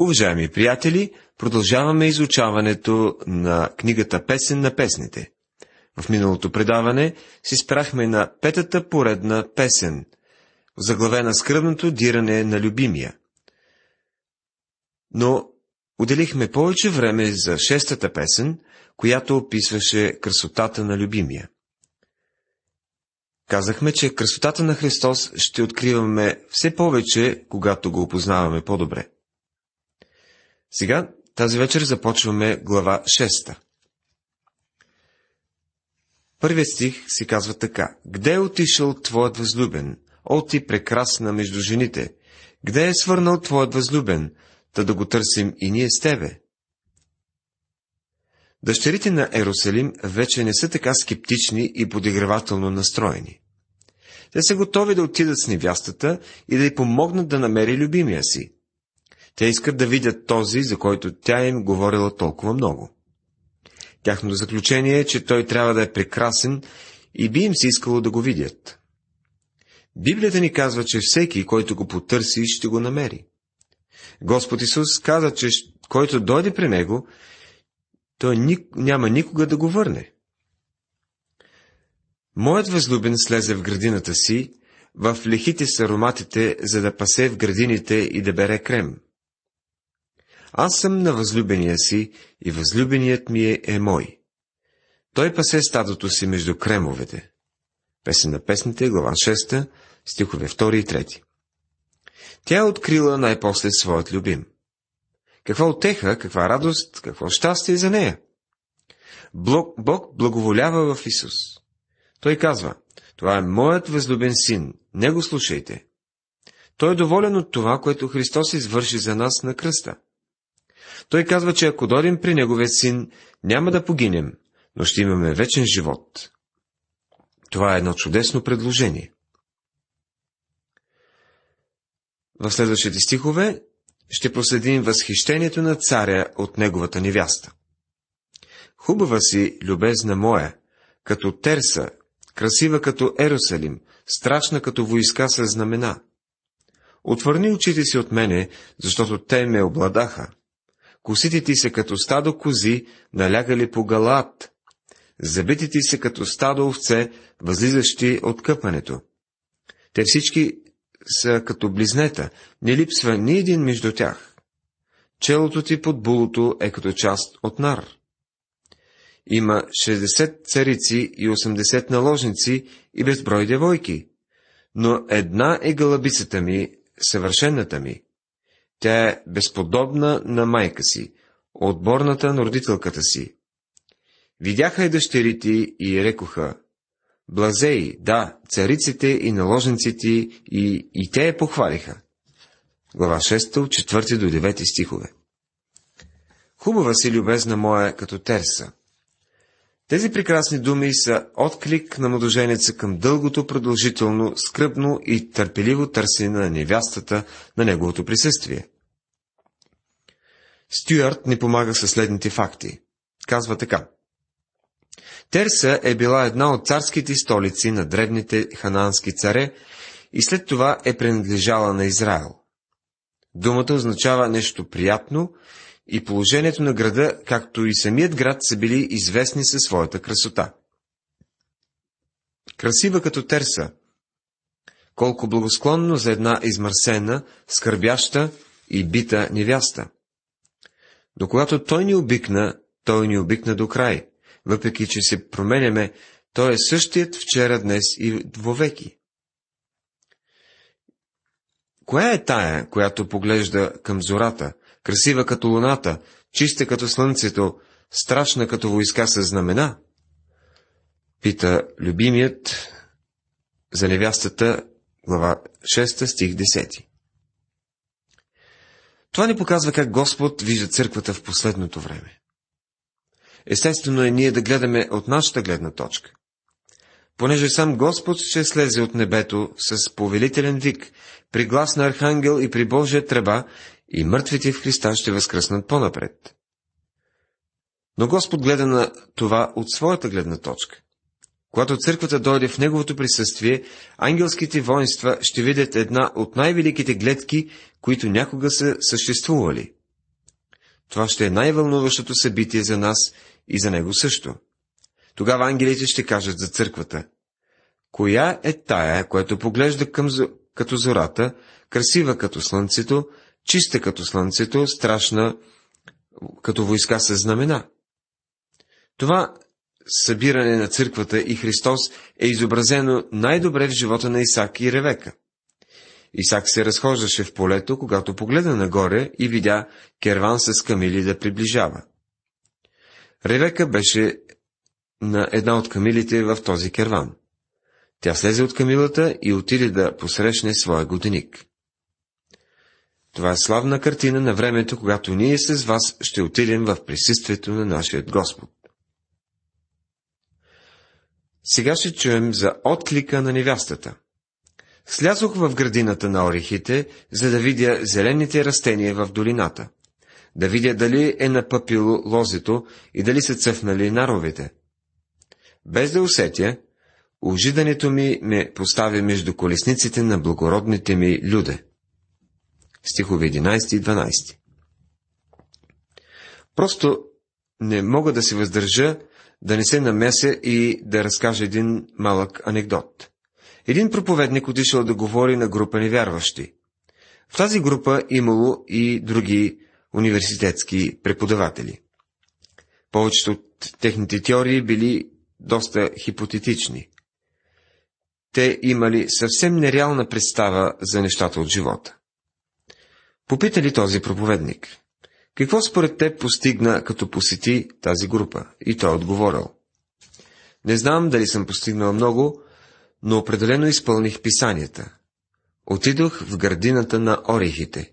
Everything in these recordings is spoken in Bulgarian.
Уважаеми приятели, продължаваме изучаването на книгата Песен на песните. В миналото предаване си спрахме на петата поредна песен, заглавена скръбното диране на любимия. Но отделихме повече време за шестата песен, която описваше красотата на любимия. Казахме, че красотата на Христос ще откриваме все повече, когато го опознаваме по-добре. Сега, тази вечер започваме глава 6. Първият стих си казва така. Где е отишъл твоят възлюбен, о ти прекрасна между жените? Где е свърнал твоят възлюбен, да да го търсим и ние с тебе? Дъщерите на Ерусалим вече не са така скептични и подигравателно настроени. Те са готови да отидат с невястата и да й помогнат да намери любимия си. Те искат да видят този, за който тя им говорила толкова много. Тяхното заключение е, че той трябва да е прекрасен и би им се искало да го видят. Библията ни казва, че всеки, който го потърси, ще го намери. Господ Исус каза, че който дойде при него, той няма никога да го върне. Моят възлюбен слезе в градината си, в лихите с ароматите, за да пасе в градините и да бере крем. Аз съм на възлюбения си и възлюбеният ми е, е мой. Той пасе стадото си между кремовете. Песен на песните, глава 6, стихове 2 и 3. Тя е открила най-после своят любим. Каква отеха, каква радост, какво щастие за нея. Бог, Бог благоволява в Исус. Той казва, това е моят възлюбен син, не го слушайте. Той е доволен от това, което Христос извърши за нас на кръста. Той казва, че ако дойдем при Неговия син, няма да погинем, но ще имаме вечен живот. Това е едно чудесно предложение. В следващите стихове ще проследим възхищението на царя от неговата невяста. Хубава си, любезна моя, като Терса, красива като Ерусалим, страшна като войска с знамена. Отвърни очите си от мене, защото те ме обладаха. Косите ти са като стадо кози, налягали по галат. Забити ти са като стадо овце, възлизащи от къпането. Те всички са като близнета, не липсва ни един между тях. Челото ти под булото е като част от нар. Има 60 царици и 80 наложници и безброй девойки, но една е гълъбицата ми, съвършената ми. Тя е безподобна на майка си, отборната на родителката си. Видяха и дъщерите и рекоха, Блазеи, да, цариците и наложниците и, и те я похвалиха. Глава 6 от 4 до 9 стихове. Хубава си, любезна моя, като Терса. Тези прекрасни думи са отклик на младоженеца към дългото, продължително, скръпно и търпеливо търсене на невястата на неговото присъствие. Стюарт ни помага със следните факти. Казва така. Терса е била една от царските столици на древните ханански царе и след това е принадлежала на Израел. Думата означава нещо приятно и положението на града, както и самият град, са били известни със своята красота. Красива като Терса, колко благосклонно за една измърсена, скърбяща и бита невяста. До когато той ни обикна, той ни обикна до край въпреки че се променяме, той е същият вчера, днес и вовеки. Коя е тая, която поглежда към зората, красива като луната, чиста като слънцето, страшна като войска с знамена? Пита любимият за невястата, глава 6, стих 10. Това ни показва как Господ вижда църквата в последното време. Естествено е ние да гледаме от нашата гледна точка. Понеже сам Господ ще слезе от небето с повелителен вик, при глас на архангел и при Божия треба, и мъртвите в Христа ще възкръснат по-напред. Но Господ гледа на това от своята гледна точка. Когато църквата дойде в Неговото присъствие, ангелските воинства ще видят една от най-великите гледки, които някога са съществували. това ще е най-вълнуващото събитие за нас и за него също. Тогава ангелите ще кажат за църквата. Коя е тая, която поглежда към, като зората, красива като слънцето, чиста като слънцето, страшна като войска с знамена? Това събиране на църквата и Христос е изобразено най-добре в живота на Исак и Ревека. Исак се разхождаше в полето, когато погледна нагоре и видя керван с камили да приближава. Ревека беше на една от камилите в този керван. Тя слезе от камилата и отиде да посрещне своя годеник. Това е славна картина на времето, когато ние с вас ще отидем в присъствието на нашия Господ. Сега ще чуем за отклика на невястата. Слязох в градината на орехите, за да видя зелените растения в долината. Да видя дали е напъпило лозето и дали са цъфнали наровете. Без да усетя, ожидането ми ме постави между колесниците на благородните ми люде. Стихове 11 и 12 Просто не мога да се въздържа да не се намеся и да разкажа един малък анекдот. Един проповедник отишъл да говори на група невярващи. В тази група имало и други университетски преподаватели. Повечето от техните теории били доста хипотетични. Те имали съвсем нереална представа за нещата от живота. Попитали този проповедник. Какво според теб постигна, като посети тази група? И той отговорил. Не знам дали съм постигнал много, но определено изпълних писанията. Отидох в градината на орехите.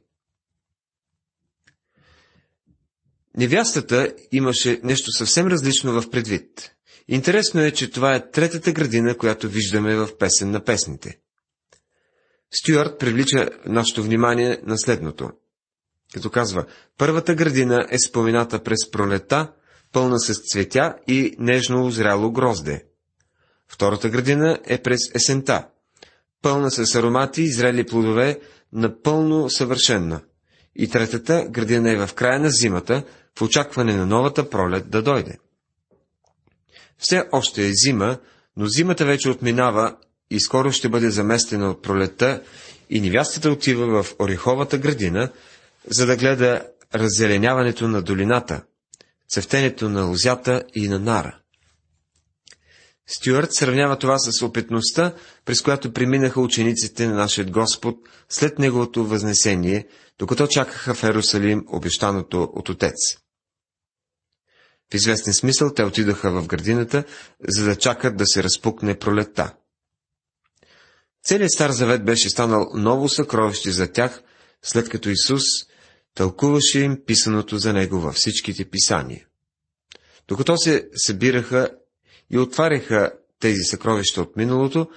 Невястата имаше нещо съвсем различно в предвид. Интересно е, че това е третата градина, която виждаме в песен на песните. Стюарт привлича нашето внимание на следното. Като казва, първата градина е спомената през пролета, пълна с цветя и нежно озряло грозде. Втората градина е през есента, пълна с аромати и зрели плодове, напълно съвършенна. И третата градина е в края на зимата, в очакване на новата пролет да дойде. Все още е зима, но зимата вече отминава и скоро ще бъде заместена от пролета и невястата отива в ореховата градина, за да гледа раззеленяването на долината, цъфтенето на лозята и на нара. Стюарт сравнява това с опитността, през която преминаха учениците на нашия Господ след Неговото възнесение, докато чакаха в Ерусалим обещаното от Отец. В известен смисъл те отидаха в градината, за да чакат да се разпукне пролетта. Целият Стар Завет беше станал ново съкровище за тях, след като Исус тълкуваше им писаното за Него във всичките писания. Докато се събираха и отваряха тези съкровища от миналото,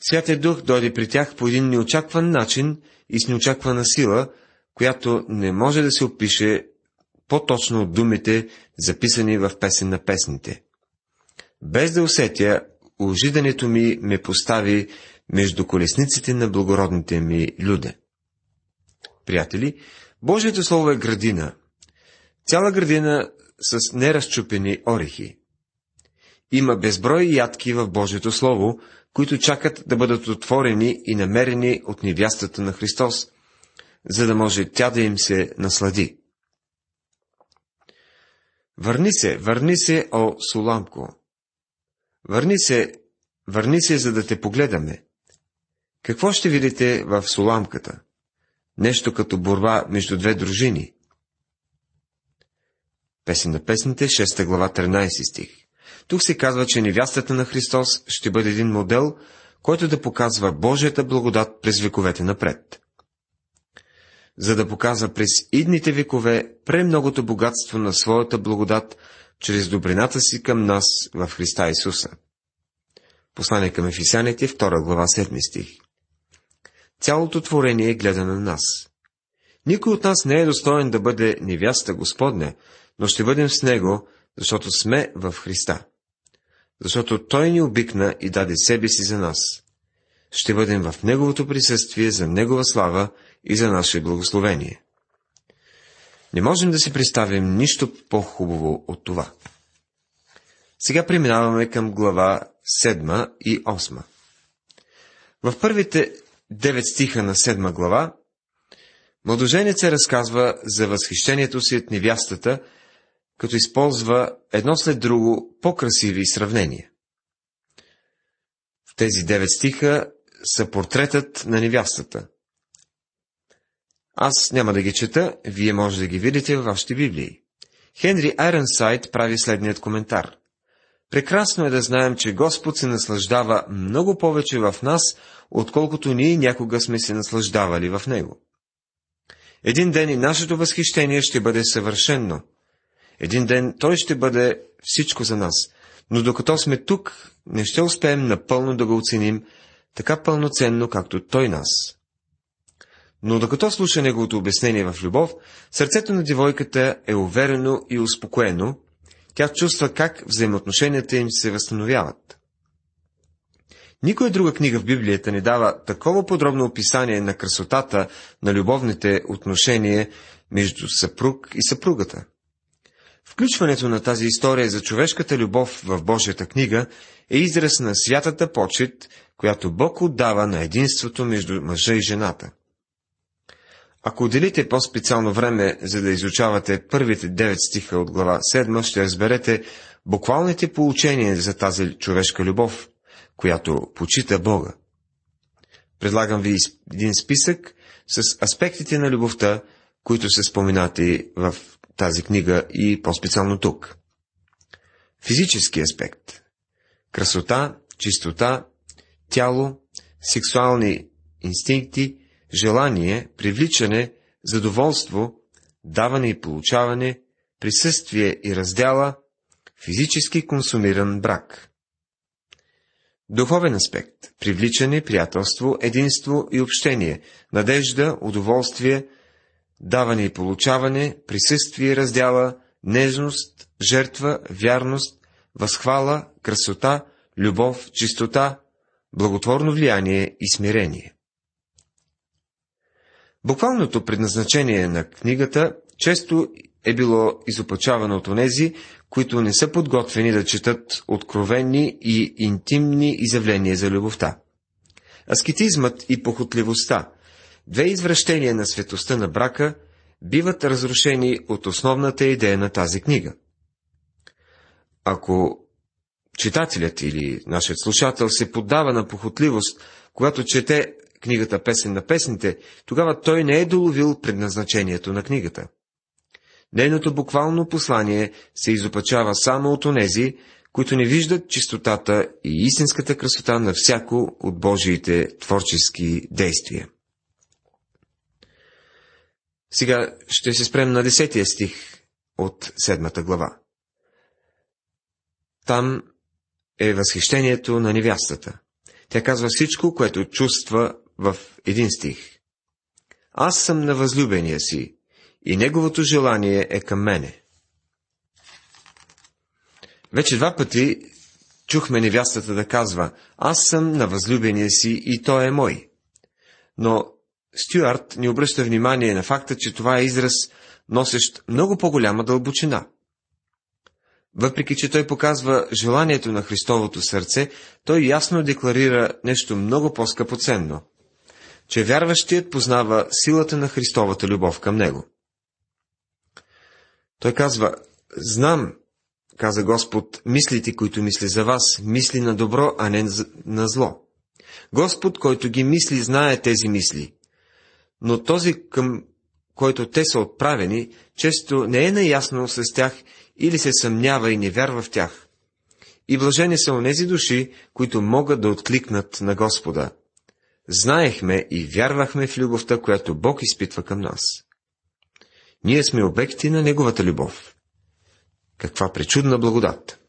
Святия Дух дойде при тях по един неочакван начин и с неочаквана сила, която не може да се опише по-точно от думите, записани в песен на песните. Без да усетя, ожидането ми ме постави между колесниците на благородните ми люде. Приятели, Божието Слово е градина. Цяла градина с неразчупени орехи. Има безброй ядки в Божието Слово, които чакат да бъдат отворени и намерени от невястата на Христос, за да може тя да им се наслади. Върни се, върни се, о Суламко! Върни се, върни се, за да те погледаме. Какво ще видите в Суламката? Нещо като борба между две дружини. Песен на песните, 6 глава, 13 стих. Тук се казва, че невястата на Христос ще бъде един модел, който да показва Божията благодат през вековете напред. За да показва през идните векове премногото богатство на своята благодат чрез добрината си към нас в Христа Исуса. Послание към Ефисяните, 2 глава, 7 стих. Цялото творение гледа на нас. Никой от нас не е достоен да бъде невяста Господня, но ще бъдем с Него, защото сме в Христа защото Той ни обикна и даде себе си за нас. Ще бъдем в Неговото присъствие за Негова слава и за наше благословение. Не можем да си представим нищо по-хубаво от това. Сега преминаваме към глава 7 и 8. В първите 9 стиха на 7 глава младоженеца разказва за възхищението си от невястата, като използва едно след друго по-красиви сравнения. В тези 9 стиха са портретът на невястата. Аз няма да ги чета, вие може да ги видите във вашите библии. Хенри Айронсайд прави следният коментар. Прекрасно е да знаем, че Господ се наслаждава много повече в нас, отколкото ние някога сме се наслаждавали в Него. Един ден и нашето възхищение ще бъде съвършенно. Един ден Той ще бъде всичко за нас. Но докато сме тук, не ще успеем напълно да го оценим така пълноценно, както Той нас. Но докато слуша неговото обяснение в любов, сърцето на девойката е уверено и успокоено, тя чувства как взаимоотношенията им се възстановяват. Никоя друга книга в Библията не дава такова подробно описание на красотата на любовните отношения между съпруг и съпругата. Включването на тази история за човешката любов в Божията книга е израз на святата почет, която Бог отдава на единството между мъжа и жената. Ако отделите по-специално време, за да изучавате първите 9 стиха от глава 7, ще разберете буквалните получения за тази човешка любов, която почита Бога. Предлагам ви един списък с аспектите на любовта, които са споменати в тази книга и по-специално тук. Физически аспект. Красота, чистота, тяло, сексуални инстинкти, желание, привличане, задоволство, даване и получаване, присъствие и раздяла, физически консумиран брак. Духовен аспект – привличане, приятелство, единство и общение, надежда, удоволствие, даване и получаване, присъствие и раздяла, нежност, жертва, вярност, възхвала, красота, любов, чистота, благотворно влияние и смирение. Буквалното предназначение на книгата често е било изопачавано от онези, които не са подготвени да четат откровени и интимни изявления за любовта. Аскетизмът и похотливостта, две извращения на светостта на брака, биват разрушени от основната идея на тази книга. Ако читателят или нашият слушател се поддава на похотливост, когато чете книгата Песен на песните, тогава той не е доловил предназначението на книгата. Нейното буквално послание се изопачава само от онези, които не виждат чистотата и истинската красота на всяко от Божиите творчески действия. Сега ще се спрем на десетия стих от седмата глава. Там е възхищението на невястата. Тя казва всичко, което чувства в един стих. Аз съм на възлюбения си и неговото желание е към мене. Вече два пъти чухме невястата да казва, аз съм на възлюбения си и той е мой. Но Стюарт ни обръща внимание на факта, че това е израз, носещ много по-голяма дълбочина. Въпреки, че той показва желанието на Христовото сърце, той ясно декларира нещо много по-скъпоценно – че вярващият познава силата на Христовата любов към него. Той казва, знам, каза Господ, мислите, които мисли за вас, мисли на добро, а не на зло. Господ, който ги мисли, знае тези мисли. Но този, към който те са отправени, често не е наясно с тях или се съмнява и не вярва в тях. И блажени са онези души, които могат да откликнат на Господа – знаехме и вярвахме в любовта, която Бог изпитва към нас. Ние сме обекти на Неговата любов. Каква пречудна благодат!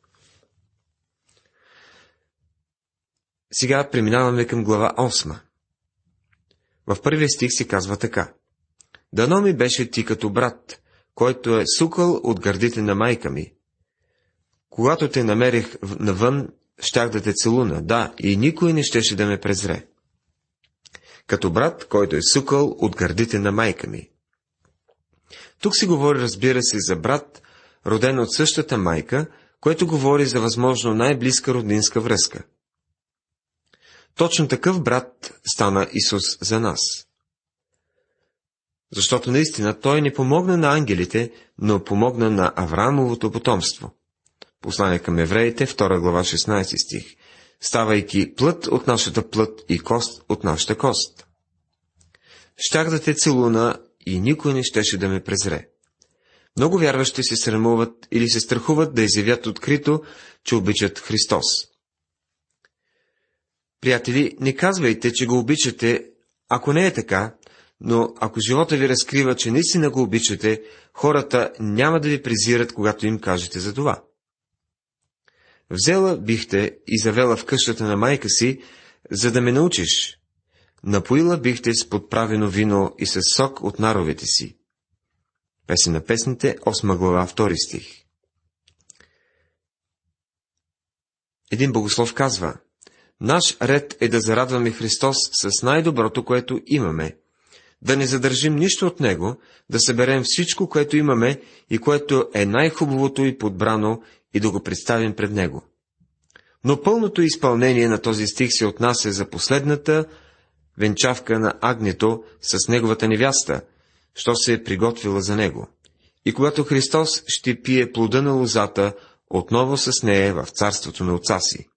Сега преминаваме към глава 8. В първия стих се казва така. Дано ми беше ти като брат, който е сукал от гърдите на майка ми. Когато те намерих навън, щях да те целуна, да, и никой не щеше да ме презре като брат, който е сукал от гърдите на майка ми. Тук се говори, разбира се, за брат, роден от същата майка, което говори за възможно най-близка роднинска връзка. Точно такъв брат стана Исус за нас. Защото наистина той не помогна на ангелите, но помогна на Авраамовото потомство. Послание към евреите, 2 глава, 16 стих. Ставайки плът от нашата плът и кост от нашата кост. Щях да те целуна и никой не щеше да ме презре. Много вярващи се срамуват или се страхуват да изявят открито, че обичат Христос. Приятели, не казвайте, че го обичате, ако не е така, но ако живота ви разкрива, че наистина го обичате, хората няма да ви презират, когато им кажете за това. Взела бихте и завела в къщата на майка си, за да ме научиш. Напоила бихте с подправено вино и с сок от наровете си. Песен на песните, 8 глава, 2 стих. Един богослов казва, Наш ред е да зарадваме Христос с най-доброто, което имаме, да не задържим нищо от Него, да съберем всичко, което имаме и което е най-хубавото и подбрано и да го представим пред Него. Но пълното изпълнение на този стих се отнася за последната венчавка на агнето с неговата невяста, що се е приготвила за него. И когато Христос ще пие плода на лозата, отново с нея в царството на отца си.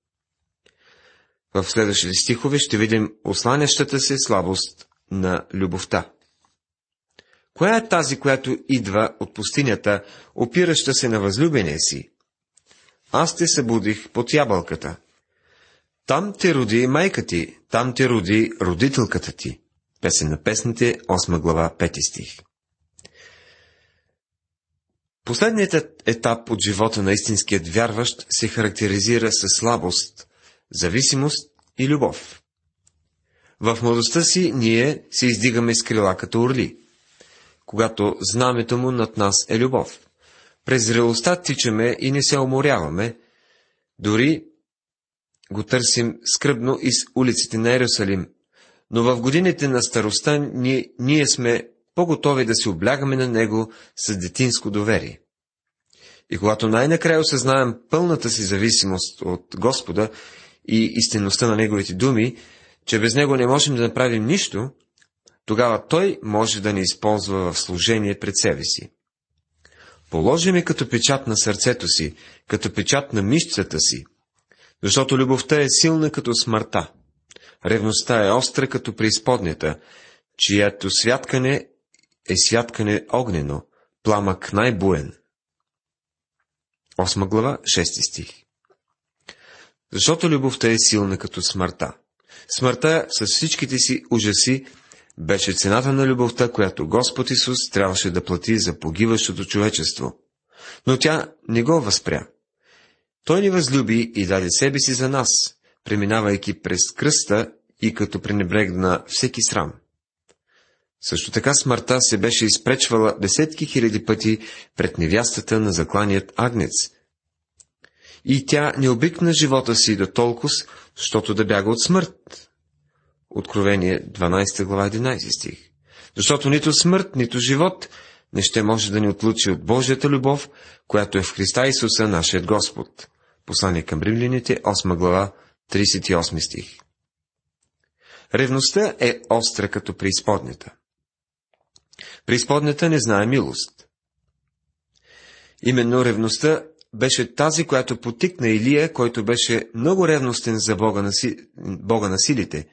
В следващите стихове ще видим осланящата се слабост на любовта. Коя е тази, която идва от пустинята, опираща се на възлюбения си? Аз те събудих под ябълката. Там те роди майка ти, там те роди родителката ти. Песен на песните, 8 глава, 5 стих. Последният етап от живота на истинският вярващ се характеризира с слабост, зависимост и любов. В младостта си ние се издигаме с крила като орли, когато знамето му над нас е любов. През зрелостта тичаме и не се уморяваме, дори го търсим скръбно из улиците на Иерусалим, но в годините на староста ние, ние сме по-готови да се облягаме на него с детинско доверие. И когато най-накрая осъзнаем пълната си зависимост от Господа и истинността на Неговите думи, че без Него не можем да направим нищо, тогава Той може да ни използва в служение пред себе си. Положи ми като печат на сърцето си, като печат на мишцата си, защото любовта е силна като смъртта. Ревността е остра като преизподнята, чиято святкане е святкане огнено, пламък най-буен. 8 глава, 6 стих. Защото любовта е силна като смъртта. Смъртта с всичките си ужаси беше цената на любовта, която Господ Исус трябваше да плати за погиващото човечество. Но тя не го възпря. Той ни възлюби и даде себе си за нас, преминавайки през кръста и като пренебрегна всеки срам. Също така смъртта се беше изпречвала десетки хиляди пъти пред невястата на закланият агнец. И тя не обикна живота си до толкова, защото да бяга от смърт. Откровение 12 глава 11 стих. Защото нито смърт, нито живот не ще може да ни отлучи от Божията любов, която е в Христа Исуса, нашият Господ. Послание към римляните, 8 глава, 38 стих. Ревността е остра като преизподнята. Преизподнята не знае милост. Именно ревността беше тази, която потикна Илия, който беше много ревностен за Бога на, си... Бога на силите,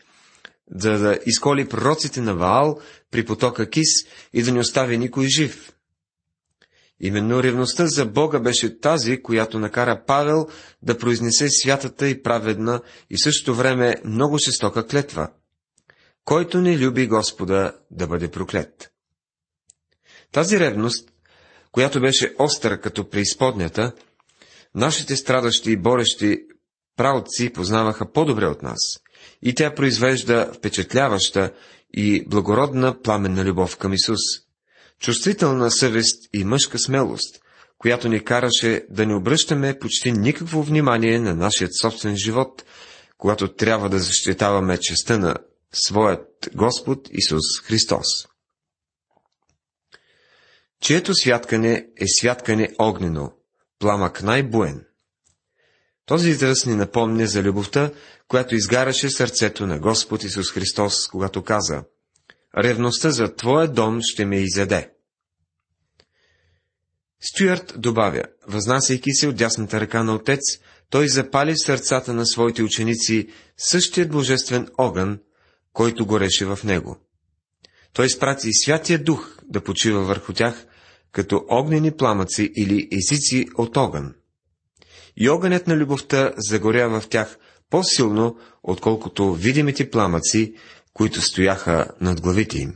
за да изколи пророците на Ваал при потока Кис и да не остави никой жив. Именно ревността за Бога беше тази, която накара Павел да произнесе святата и праведна и същото време много жестока клетва. Който не люби Господа, да бъде проклет. Тази ревност, която беше остра като преизподнята, нашите страдащи и борещи правци познаваха по-добре от нас, и тя произвежда впечатляваща и благородна пламенна любов към Исус – чувствителна съвест и мъжка смелост, която ни караше да не обръщаме почти никакво внимание на нашия собствен живот, когато трябва да защитаваме честа на своят Господ Исус Христос. чието святкане е святкане огнено, пламък най-буен. Този израз ни напомня за любовта, която изгаряше сърцето на Господ Исус Христос, когато каза «Ревността за Твоя дом ще ме изяде». Стюарт добавя, възнасяйки се от дясната ръка на Отец, той запали в сърцата на своите ученици същият божествен огън, който гореше в него. Той изпрати Святия Дух да почива върху тях, като огнени пламъци или езици от огън. И огънят на любовта загоря в тях по-силно, отколкото видимите пламъци, които стояха над главите им.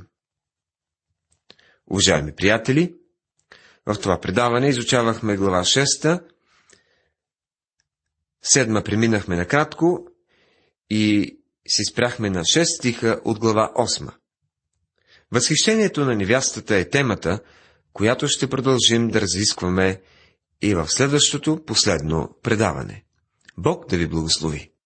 Уважаеми приятели, в това предаване изучавахме глава 6, седма преминахме накратко и си спряхме на 6 стиха от глава 8. Възхищението на невястата е темата, която ще продължим да разискваме и в следващото последно предаване. Бог да ви благослови!